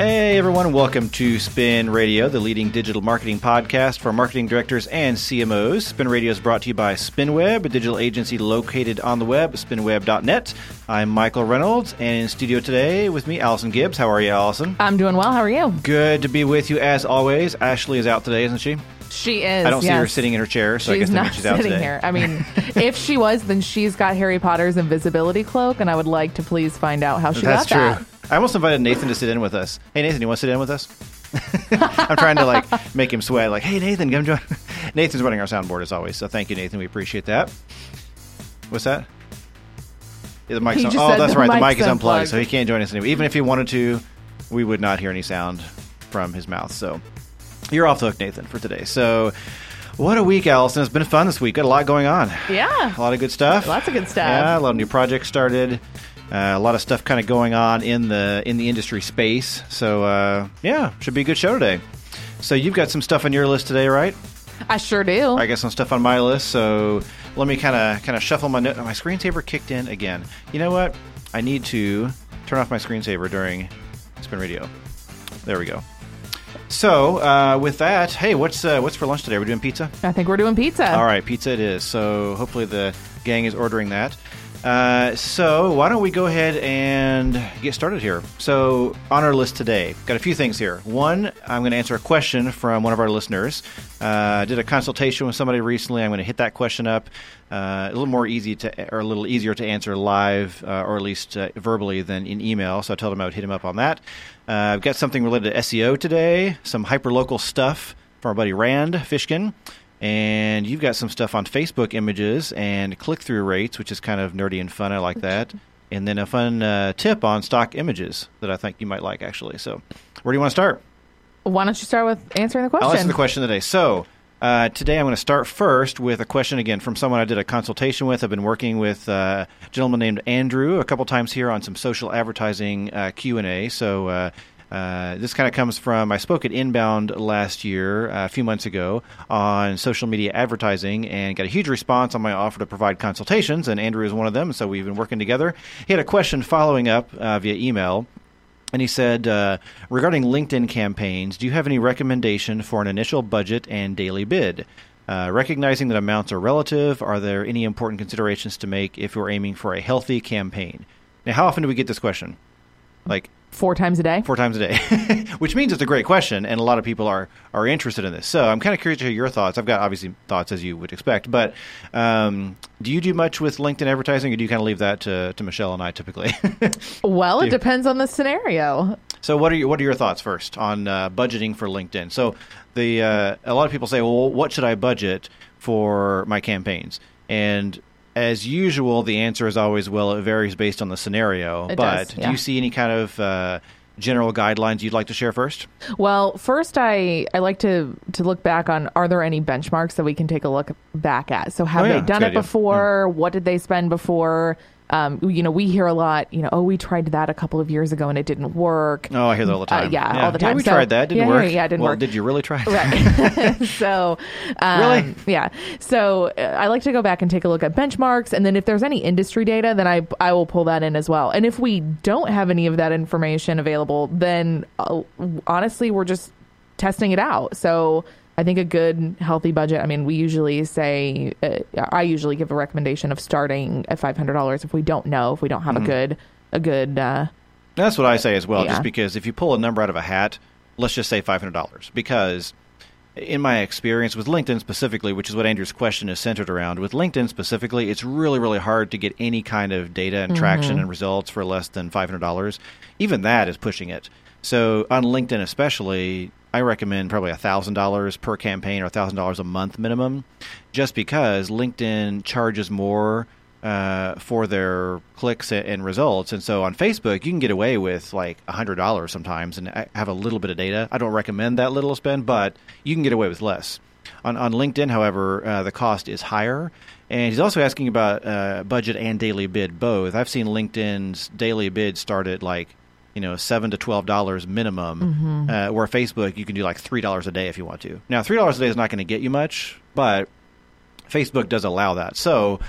Hey everyone, welcome to Spin Radio, the leading digital marketing podcast for marketing directors and CMOs. Spin Radio is brought to you by SpinWeb, a digital agency located on the web, spinweb.net. I'm Michael Reynolds, and in studio today with me, Allison Gibbs. How are you, Allison? I'm doing well. How are you? Good to be with you as always. Ashley is out today, isn't she? She is. I don't see her sitting in her chair, so I she's guess not she's out sitting here. I mean, if she was, then she's got Harry Potter's invisibility cloak, and I would like to please find out how she That's got true. that. I almost invited Nathan to sit in with us. Hey, Nathan, you want to sit in with us? I'm trying to like make him sweat. Like, hey, Nathan, come join. Nathan's running our soundboard as always, so thank you, Nathan. We appreciate that. What's that? Yeah, the mic's He on. Oh, that's the right. The mic is unplugged, unplugged. so he can't join us anyway. Even if he wanted to, we would not hear any sound from his mouth. So you're off the hook, Nathan, for today. So. What a week, Allison. It's been fun this week. Got a lot going on. Yeah. A lot of good stuff. Lots of good stuff. Yeah, a lot of new projects started. Uh, a lot of stuff kind of going on in the in the industry space. So uh, yeah, should be a good show today. So you've got some stuff on your list today, right? I sure do. I got some stuff on my list. So let me kind of kind of shuffle my note. My screensaver kicked in again. You know what? I need to turn off my screensaver during Spin Radio. There we go. So uh, with that, hey, what's uh, what's for lunch today? We're doing pizza. I think we're doing pizza. All right, pizza it is. So hopefully the gang is ordering that. Uh, so why don't we go ahead and get started here? So on our list today, got a few things here. One, I'm going to answer a question from one of our listeners. Uh, I did a consultation with somebody recently. I'm going to hit that question up. Uh, a little more easy to, or a little easier to answer live, uh, or at least uh, verbally than in email. So I told him I would hit him up on that. Uh, I've got something related to SEO today. Some hyperlocal stuff from our buddy Rand Fishkin. And you've got some stuff on Facebook images and click through rates, which is kind of nerdy and fun. I like that. And then a fun uh, tip on stock images that I think you might like, actually. So, where do you want to start? Why don't you start with answering the question? I'll answer the question today. So, uh, today I'm going to start first with a question again from someone I did a consultation with. I've been working with uh, a gentleman named Andrew a couple times here on some social advertising uh, Q and A. So. Uh, this kind of comes from I spoke at Inbound last year, uh, a few months ago, on social media advertising, and got a huge response on my offer to provide consultations. And Andrew is one of them, so we've been working together. He had a question following up uh, via email. And he said, uh, regarding LinkedIn campaigns, do you have any recommendation for an initial budget and daily bid? Uh, recognizing that amounts are relative, are there any important considerations to make if you're aiming for a healthy campaign? Now, how often do we get this question? Like Four times a day. four times a day, which means it's a great question, and a lot of people are are interested in this. So I'm kind of curious to hear your thoughts. I've got obviously thoughts as you would expect, but um, do you do much with LinkedIn advertising, or do you kind of leave that to, to Michelle and I typically? Well, it depends on the scenario. So what are your what are your thoughts first on uh, budgeting for LinkedIn? So the uh, a lot of people say, well, what should I budget for my campaigns? And as usual, the answer is always, well, it varies based on the scenario. It but does, do you see any kind of uh, general guidelines you'd like to share first? Well, first, I, I like to to look back on are there any benchmarks that we can take a look back at? So have Oh, yeah, they done it good idea. before? What did they spend before? Um, you know, we hear a lot. You know, oh, we tried that a couple of years ago and it didn't work. Oh, I hear that all the Uh, time. yeah, all the Yeah, time. we So- tried that. Didn't yeah, work. yeah, it didn't well, work. Did you really try? Right. so, um, Really? Yeah. So uh, I like to go back and take a look at benchmarks, and then if there's any industry data, then I I will pull that in as well. And if we don't have any of that information available, then uh, honestly, we're just testing it out. So. I think a good healthy budget. I mean, we usually say uh, I usually give a recommendation of starting at five hundred dollars if we don't know if we don't have Mm-hmm. a good a good uh, That's what I say as well, Yeah. just because if you pull a number out of a hat, let's just say $500. Because in my experience with LinkedIn specifically, which is what Andrew's question is centered around, with LinkedIn specifically, it's really, really hard to get any kind of data and traction mm-hmm. and results for less than $500. Even that is pushing it. So on LinkedIn, especially, I recommend probably $1,000 per campaign or $1,000 a month minimum, just because LinkedIn charges more uh, for their clicks and results. And so on Facebook, you can get away with like $100 sometimes and have a little bit of data. I don't recommend that little spend, but you can get away with less. On, on LinkedIn, however, uh, the cost is higher. And he's also asking about uh, budget and daily bid both. I've seen LinkedIn's daily bid start at like you know seven to twelve dollars minimum, uh, where Facebook you can do like three dollars a day if you want to. Now three dollars a day is not going to get you much, but Facebook does allow that. So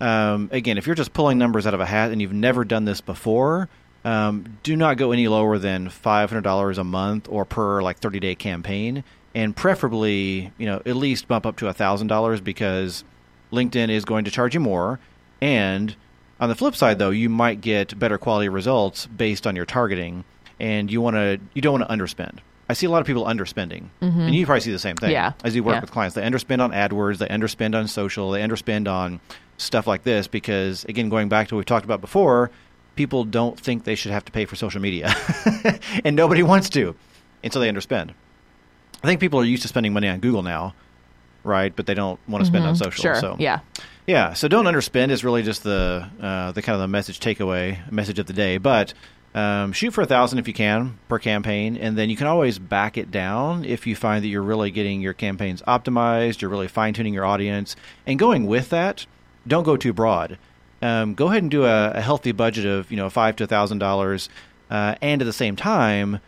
um, again, if you're just pulling numbers out of a hat and you've never done this before, um, do not go any lower than five hundred dollars a month or per like thirty day campaign, and preferably you know at least bump up to thousand dollars because LinkedIn is going to charge you more, and on the flip side though you might get better quality results based on your targeting, and you want to you don't want to underspend. I see a lot of people underspending, and you probably see the same thing. Yeah. As you work Yeah. with clients, they underspend on AdWords, they underspend on social, they underspend on stuff like this because, again, going back to what we talked about before, people don't think they should have to pay for social media, and nobody wants to, and so they underspend. I think people are used to spending money on Google now, right? But they don't want to spend on social. Sure. So Yeah. yeah, so don't underspend is really just the uh, the kind of the message takeaway message of the day. But um, shoot for a thousand if you can per campaign, and then you can always back it down if you find that you're really getting your campaigns optimized, you're really fine tuning your audience, and going with that, don't go too broad. Um, go ahead and do a, a healthy budget of you know five to a thousand dollars, uh, and at the same time,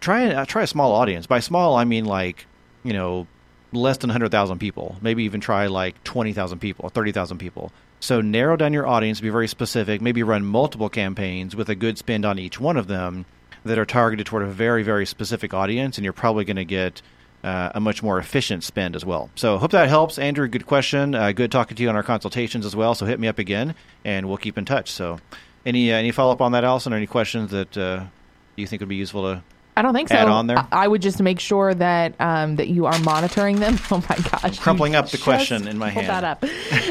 try uh, try a small audience. By small, I mean like you know less than 100,000 people. Maybe even try like 20,000 people, 30,000 people. So narrow down your audience, be very specific, maybe run multiple campaigns with a good spend on each one of them that are targeted toward a very, very specific audience, and you're probably going to get uh, a much more efficient spend as well. So hope that helps. Andrew, good question. Uh, good talking to you on our consultations as well. So hit me up again, and we'll keep in touch. So any uh, any follow up on that, Allison, or any questions that uh, you think would be useful to I don't think so. Add on there? I, I would just make sure that um, that you are monitoring them. Oh my gosh! Crumpling up the question in my hand. That up.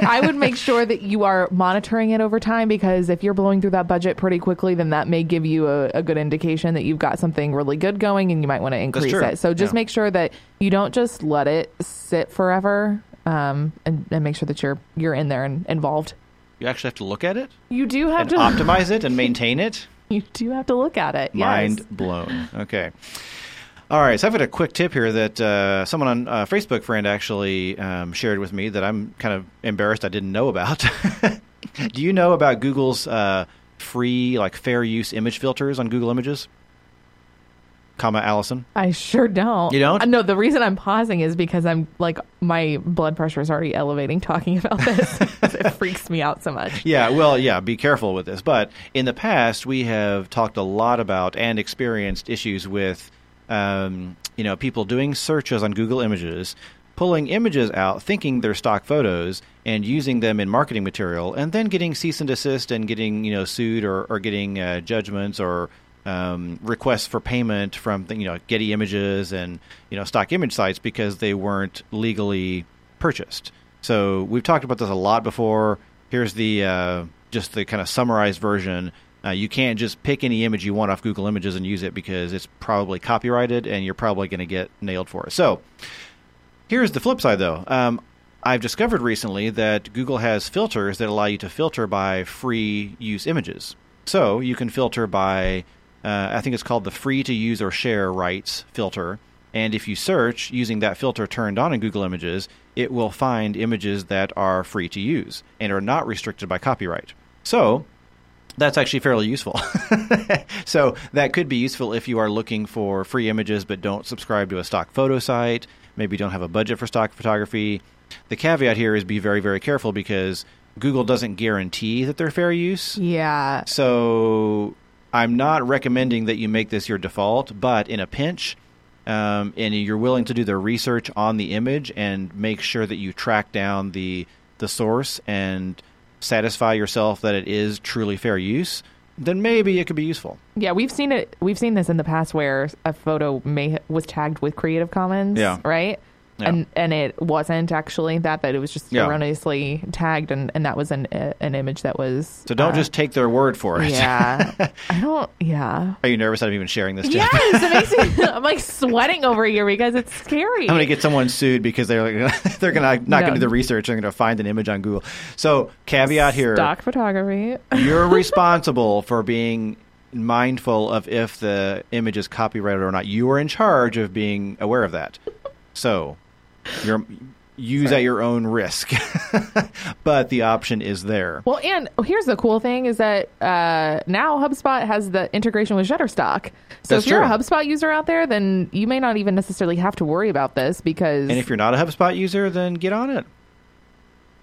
I would make sure that you are monitoring it over time because if you're blowing through that budget pretty quickly, then that may give you a, a good indication that you've got something really good going, and you might want to increase it. So just Yeah. make sure that you don't just let it sit forever, um, and, and make sure that you're you're in there and involved. you actually have to look at it You do have to optimize it and maintain it. You do have to look at it. Mind blown. Okay. All right, so I've got a quick tip here that uh, someone on uh, Facebook friend actually um, shared with me that I'm kind of embarrassed I didn't know about. Do you know about Google's uh, free, like fair use image filters on Google Images? Comma Allison. I sure don't. You don't? Uh, No, the reason I'm pausing is because I'm like my blood pressure is already elevating talking about this. it freaks me out so much. Yeah, well, yeah, be careful with this. But in the past, we have talked a lot about and experienced issues with, um, you know, people doing searches on Google Images, pulling images out, thinking they're stock photos, and using them in marketing material, and then getting cease and desist and getting, you know, sued or, or getting uh, judgments or um, requests for payment from, you know, Getty Images and, you know, stock image sites because they weren't legally purchased. So we've talked about this a lot before. Here's the uh, just the kind of summarized version. Uh, you can't just pick any image you want off Google Images and use it because it's probably copyrighted and you're probably going to get nailed for it. So here's the flip side, though. Um, I've discovered recently that Google has filters that allow you to filter by free use images. So you can filter by, uh, I think it's called the free to use or share rights filter. And if you search using that filter turned on in Google Images, it will find images that are free to use and are not restricted by copyright. So that's actually fairly useful. so that could be useful if you are looking for free images but don't subscribe to a stock photo site, maybe don't have a budget for stock photography. The caveat here is be very, very careful because Google doesn't guarantee that they're fair use. Yeah. So I'm not recommending that you make this your default, but in a pinch, um, and you're willing to do the research on the image and make sure that you track down the the source and satisfy yourself that it is truly fair use, then maybe it could be useful. Yeah, we've seen it. We've seen this in the past where a photo may was tagged with Creative Commons. Yeah. Right. Yeah. And and it wasn't actually that that it was just Yeah. erroneously tagged and, and that was an uh, an image that was So don't uh, just take their word for it. yeah I don't yeah Are you nervous I'm even sharing this? Yes it makes me I'm like sweating over here because it's scary I'm going to get someone sued because they're like, they're to not going to do the research. They're going to find an image on Google. So caveat here: stock photography you're responsible for being mindful of if the image is copyrighted or not. You are in charge of being aware of that. So you're use at your own risk, but the option is there. Well, and here's the cool thing is that uh, now HubSpot has the integration with Shutterstock. So That's if you're a. HubSpot user out there, then you may not even necessarily have to worry about this because And if you're not a HubSpot user, then get on it.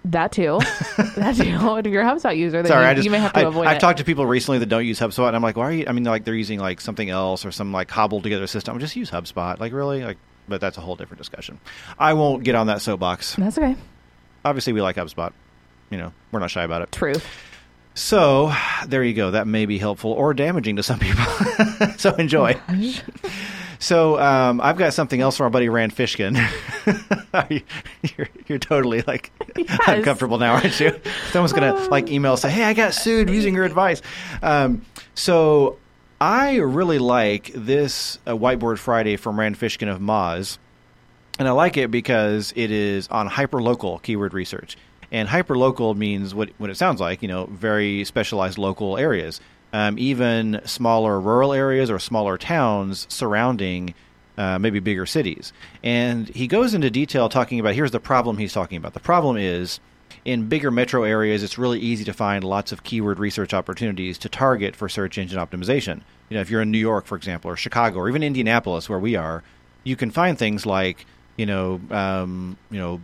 That too. that too. If you're a HubSpot user, then Sorry, you, I just you may have to I, avoid I've it. talked to people recently that don't use HubSpot, and I'm like, why are you? I mean, like they're using like something else or some like cobbled together system. Just use HubSpot. Like really, like. But that's a whole different discussion. I won't get on that soapbox. That's okay. Obviously, we like HubSpot. You know, we're not shy about it. Truth. So there you go. That may be helpful or damaging to some people. so enjoy. So um, I've got something else from our buddy Rand Fishkin. you're, you're totally like Yes. uncomfortable now, aren't you? Someone's gonna like email say, "Hey, I got sued using your advice." Um, so I really like this uh, Whiteboard Friday from Rand Fishkin of Moz. And I like it because it is on hyperlocal keyword research. And hyperlocal means what, what it sounds like, you know, very specialized local areas. Um, even smaller rural areas or smaller towns surrounding uh, maybe bigger cities. And he goes into detail talking about here's the problem he's talking about. The problem is in bigger metro areas, it's really easy to find lots of keyword research opportunities to target for search engine optimization. You know, if you're in New York, for example, or Chicago, or even Indianapolis, where we are, you can find things like you know, um, you know,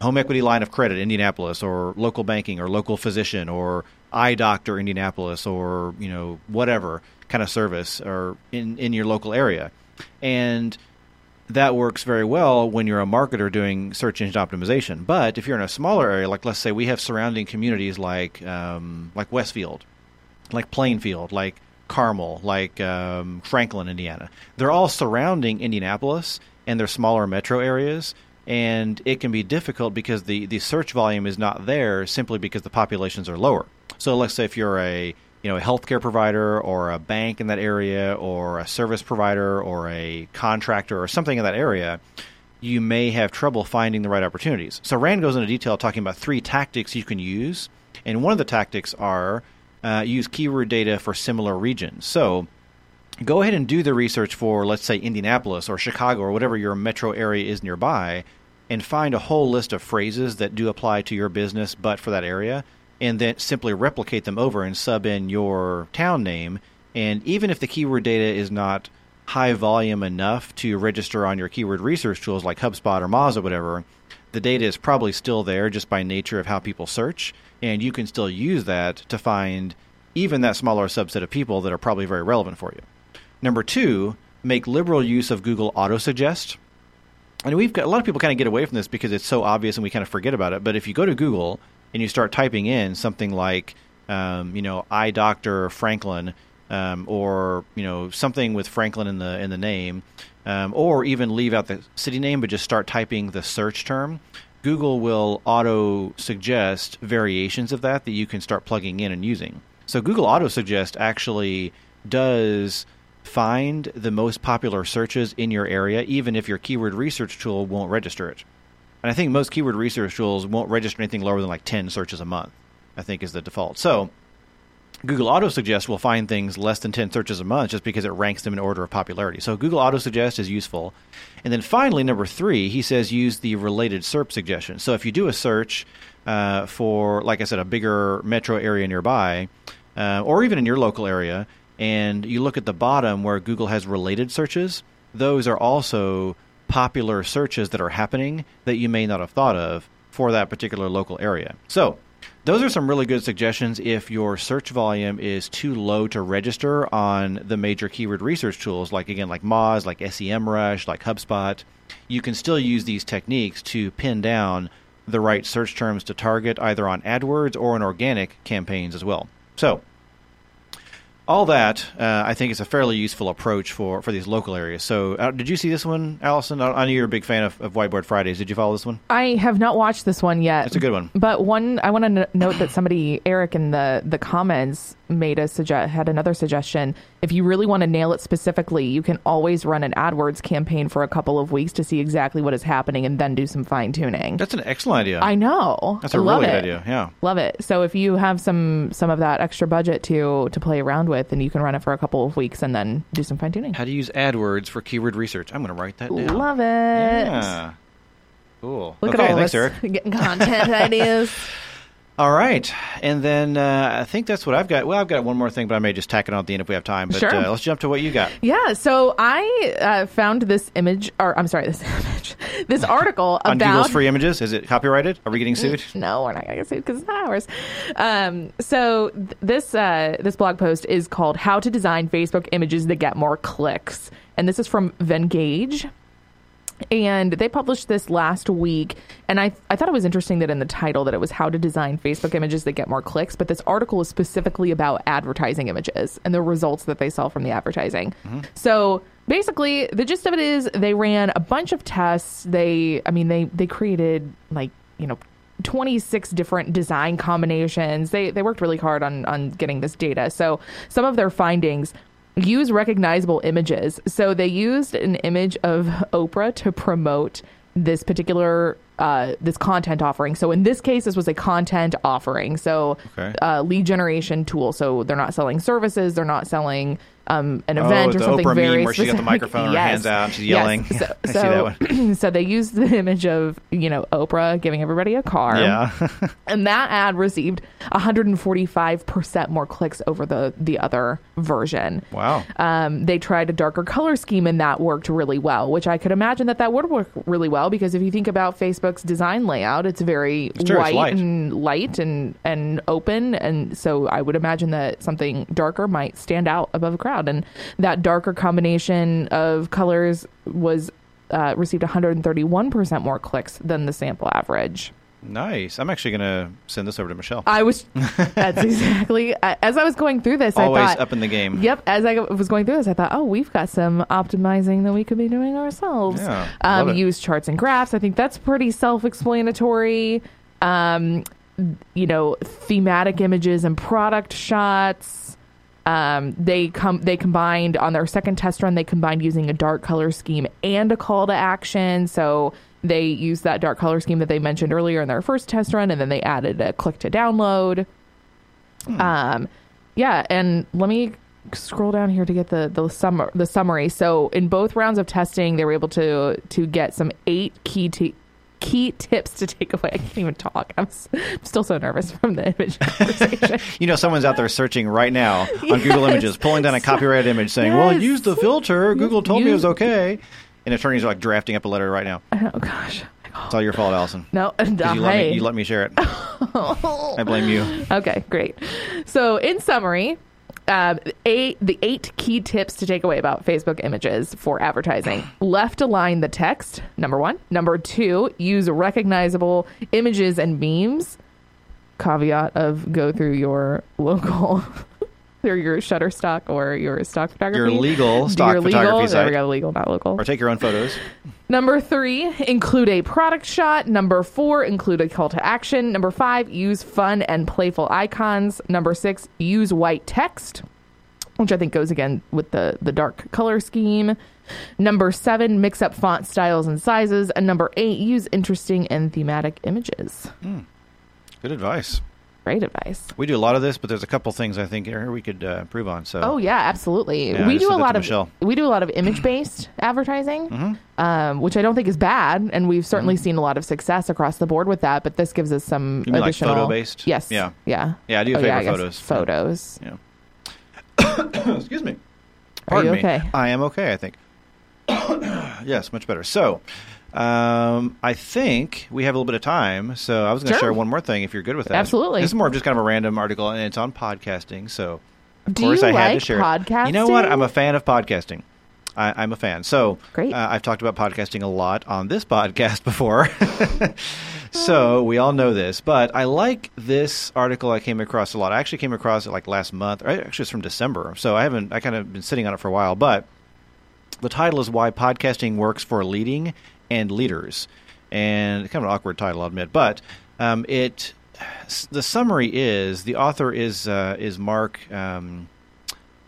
home equity line of credit, Indianapolis, or local banking, or local physician, or eye doctor, Indianapolis, or you know, whatever kind of service, or in in your local area, and that works very well when you're a marketer doing search engine optimization. But if you're in a smaller area, like let's say we have surrounding communities like um, like Westfield, like Plainfield, like Carmel, like um, Franklin, Indiana, they're all surrounding Indianapolis and they're smaller metro areas. And it can be difficult because the, the search volume is not there simply because the populations are lower. So let's say if you're a you know a healthcare provider or a bank in that area or a service provider or a contractor or something in that area, you may have trouble finding the right opportunities. So Rand goes into detail talking about three tactics you can use, and one of the tactics are uh, use keyword data for similar regions. So go ahead and do the research for, let's say, Indianapolis or Chicago or whatever your metro area is nearby, and find a whole list of phrases that do apply to your business but for that area, and then simply replicate them over and sub in your town name. And even if the keyword data is not high volume enough to register on your keyword research tools like HubSpot or Moz or whatever, the data is probably still there just by nature of how people search, and you can still use that to find even that smaller subset of people that are probably very relevant for you. Number two, make liberal use of Google Autosuggest. And we've got a lot of people kind of get away from this because it's so obvious and we kind of forget about it. But if you go to Google and you start typing in something like, um, you know, eye doctor Franklin, um, or you know something with Franklin in the in the name, um, or even leave out the city name but just start typing the search term, Google will auto suggest variations of that that you can start plugging in and using. So Google Auto Suggest actually does find the most popular searches in your area, even if your keyword research tool won't register it. And I think most keyword research tools won't register anything lower than like 10 searches a month, I think is the default. So Google Auto Suggest will find things less than 10 searches a month just because it ranks them in order of popularity. So Google Auto Suggest is useful. And then finally, number three, he says use the related SERP suggestion. So if you do a search uh, for, like I said, a bigger metro area nearby, uh, or even in your local area, and you look at the bottom where Google has related searches, those are also popular searches that are happening that you may not have thought of for that particular local area. So, those are some really good suggestions if your search volume is too low to register on the major keyword research tools, like again, like Moz, like SEMrush, like HubSpot. You can still use these techniques to pin down the right search terms to target either on AdWords or in organic campaigns as well. So, all that uh, I think is a fairly useful approach for, for these local areas. So, uh, did you see this one, Allison? I, I know you're a big fan of, of Whiteboard Fridays. Did you follow this one? I have not watched this one yet. It's a good one. But one, I want to n- note that somebody, Eric, in the the comments made a suggest had another suggestion. If you really want to nail it specifically, you can always run an AdWords campaign for a couple of weeks to see exactly what is happening, and then do some fine tuning. That's an excellent idea. I know. That's a really good idea. Yeah. Love it. So if you have some some of that extra budget to to play around with, then you can run it for a couple of weeks and then do some fine tuning. How to use AdWords for keyword research. I'm going to write that down. Love it. Yeah. Cool. Look okay, at all thanks, of Eric. getting content ideas. All right, and then uh, I think that's what I've got. Well, I've got one more thing, but I may just tack it on at the end if we have time. But Sure. uh, let's jump to what you got. Yeah, so I uh, found this image, or I'm sorry, this image, this article On about Google's free images, is it copyrighted? Are we getting sued? No, we're not going to get sued because it's not ours. Um, so th- this uh, this blog post is called "How to Design Facebook Images That Get More Clicks," and this is from Venngage. And they published this last week, and I I thought it was interesting that in the title that it was how to design Facebook images that get more clicks, but this article is specifically about advertising images and the results that they saw from the advertising. Mm-hmm. So basically, the gist of it is they ran a bunch of tests. They, I mean, they they created like you know 26 different design combinations. They they worked really hard on on getting this data. So some of their findings use recognizable images. So they used an image of Oprah to promote this particular uh, this content offering. So in this case, this was a content offering. So Okay. uh, lead generation tool. So they're not selling services. They're not selling um, an Oh, event or something Oprah very where she's got the specific. microphone, her hands out, and she's Yes. yelling. So, I see so, that one. so they used the image of you know Oprah giving everybody a car. Yeah. And that ad received 145% more clicks over the the other version. wow. Um, they tried a darker color scheme and that worked really well, which I could imagine that that would work really well because if you think about Facebook's design layout, it's very It's true, it's white light. and light and and open, and so I would imagine that something darker might stand out above a crowd, and that darker combination of colors was. Uh, received 131% more clicks than the sample average. Nice. I'm actually going to send this over to Michelle. I was. That's exactly. As I was going through this, Always I thought, up in the game. Yep. As I was going through this, I thought, oh, we've got some optimizing that we could be doing ourselves. Yeah, um, use charts and graphs. I think that's pretty self-explanatory. Um, you know, thematic images and product shots. Um, they come. They combined on their second test run. They combined using a dark color scheme and a call to action. So they used that dark color scheme that they mentioned earlier in their first test run, and then they added a click to download. Um, yeah, and let me scroll down here to get the the sum the summary. So in both rounds of testing, they were able to to get some eight key t- key tips to take away. I can't even talk. I'm, s- I'm still so nervous from the image conversation. You know, someone's out there searching right now on Google Images, pulling down a copyrighted image saying, well, Yes. use the filter. Google told me it was okay. And attorneys are like drafting up a letter right now. oh gosh. It's all your fault, Allison. No, uh, 'Cause You, let me, you let me share it. I blame you. Okay, great. So, in summary, uh, eight, the eight key tips to take away about Facebook images for advertising. Left align the text, number one. Number two, use recognizable images and memes. Caveat of go through your local, through your Shutterstock or your stock photography. Your legal stock Your photography legal, There site. we go, legal, not local. Or take your own photos. Number three, include a product shot. Number four, include a call to action. Number five, use fun and playful icons. Number six, use white text, which I think goes again with the, the dark color scheme. Number seven, mix up font styles and sizes. And number eight, use interesting and thematic images. Hmm. Good advice. Great advice. We do a lot of this, but there's a couple things I think here we could uh, improve on. So Oh yeah, absolutely. Yeah, we do a lot of Michelle. we do a lot of image based advertising, Mm-hmm. um, which I don't think is bad, and we've certainly seen a lot of success across the board with that. But this gives us some You mean like additional photo-based? Yes. Yeah. Yeah. Yeah, I do Oh, favor yeah, photos. Photos. excuse me. Are Pardon you me. okay? I am okay, I think. yes, much better. So, um, I think we have a little bit of time. So, I was going to Sure. share one more thing if you're good with that. Absolutely. This is more of just kind of a random article, and it's on podcasting. So, of Do course, I had to share it. podcasting? You know what? I'm a fan of podcasting. I, I'm a fan. So, Great. Uh, I've talked about podcasting a lot on this podcast before. so, we all know this. But I like this article I came across a lot. I actually came across it like last month. Or actually, it's from December. So, I haven't, I kind of been sitting on it for a while. But the title is Why Podcasting Works for Leading and Leaders. And kind of an awkward title, I'll admit. But um, it, the summary is the author is, uh, is Mark. Um,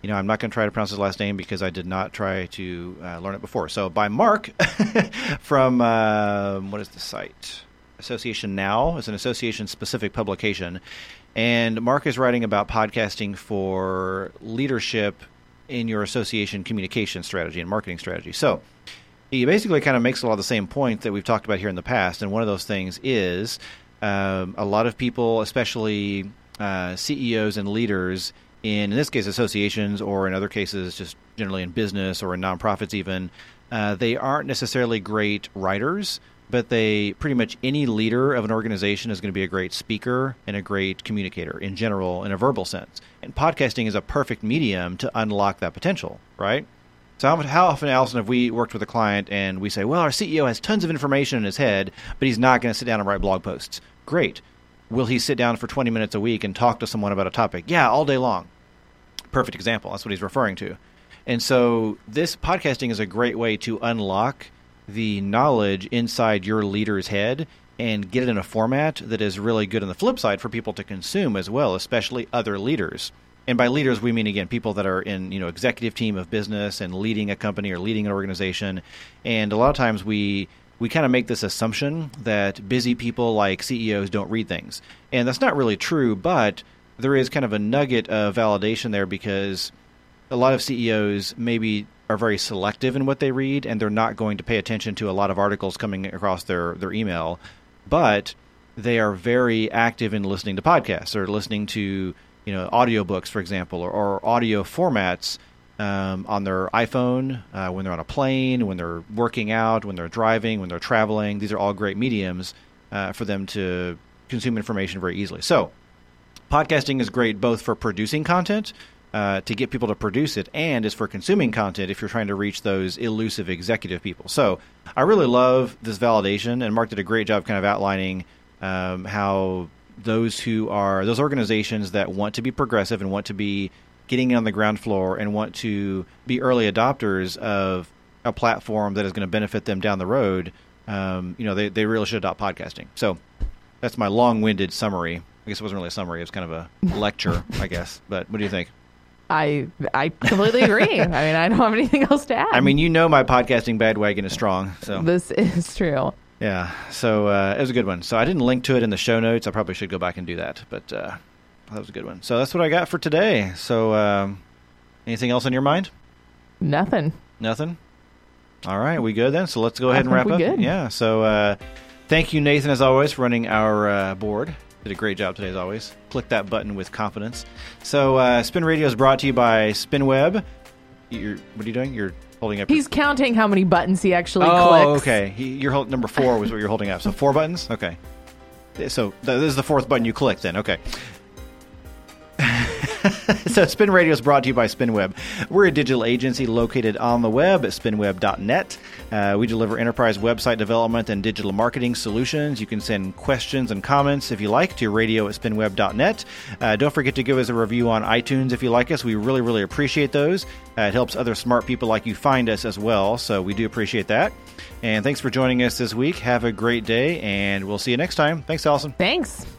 you know, I'm not going to try to pronounce his last name because I did not try to uh, learn it before. So, by Mark from um what is the site? Association Now is an association specific publication. And Mark is writing about podcasting for leadership in your association communication strategy and marketing strategy. So, he basically kind of makes a lot of the same points that we've talked about here in the past. And one of those things is um, a lot of people, especially uh, CEOs and leaders in, in this case, associations, or in other cases, just generally in business or in nonprofits, even, uh, they aren't necessarily great writers, but they pretty much any leader of an organization is going to be a great speaker and a great communicator in general, in a verbal sense. And podcasting is a perfect medium to unlock that potential, right? So how, how often, Allison, have we worked with a client and we say, well, our CEO has tons of information in his head, but he's not going to sit down and write blog posts. Great. Will he sit down for 20 minutes a week and talk to someone about a topic? Yeah, all day long. Perfect example. That's what he's referring to. And so this podcasting is a great way to unlock the knowledge inside your leader's head and get it in a format that is really good on the flip side for people to consume as well, especially other leaders and by leaders we mean again people that are in you know executive team of business and leading a company or leading an organization. And a lot of times we we kind of make this assumption that busy people like CEOs don't read things. And that's not really true but there is kind of a nugget of validation there because a lot of CEOs maybe are very selective in what they read and they're not going to pay attention to a lot of articles coming across their their email. But they are very active in listening to podcasts or listening to you know audiobooks, for example, or, or audio formats um, on their iPhone uh, when they're on a plane, when they're working out, when they're driving, when they're traveling. These are all great mediums uh, for them to consume information very easily. So, podcasting is great both for producing content. Uh, to get people to produce it, and is for consuming content if you're trying to reach those elusive executive people. So, I really love this validation, and Mark did a great job kind of outlining um, how those who are those organizations that want to be progressive and want to be getting on the ground floor and want to be early adopters of a platform that is going to benefit them down the road, um, you know, they, they really should adopt podcasting. So that's my long-winded summary. I guess it wasn't really a summary; it was kind of a lecture, I guess. But what do you think? I I completely agree. I mean, I don't have anything else to add. I mean, you know, my podcasting bandwagon is strong. So this is true. Yeah, so uh, it was a good one. So I didn't link to it in the show notes. I probably should go back and do that, but uh, that was a good one. So that's what I got for today. So um, anything else on your mind? Nothing. Nothing. All right, we good then? So let's go ahead and wrap up. Good. Yeah. So uh, thank you, Nathan, as always, for running our uh, board. Did a great job today, as always. Click that button with confidence. So uh, Spin Radio is brought to you by SpinWeb. You're, what are you doing? You're holding up. He's your... counting how many buttons he actually oh, clicks. okay. He, you're hold, number four was what you're holding up. So four buttons. Okay. So this is the fourth button you clicked. Then okay. so Spin Radio is brought to you by SpinWeb. We're a digital agency located on the web at spinweb.net. Uh, we deliver enterprise website development and digital marketing solutions. You can send questions and comments if you like to radio at spinweb.net. Uh, don't forget to give us a review on iTunes if you like us. We really, really appreciate those. Uh, it helps other smart people like you find us as well, so we do appreciate that. And thanks for joining us this week. Have a great day, and we'll see you next time. Thanks, Allison. Thanks.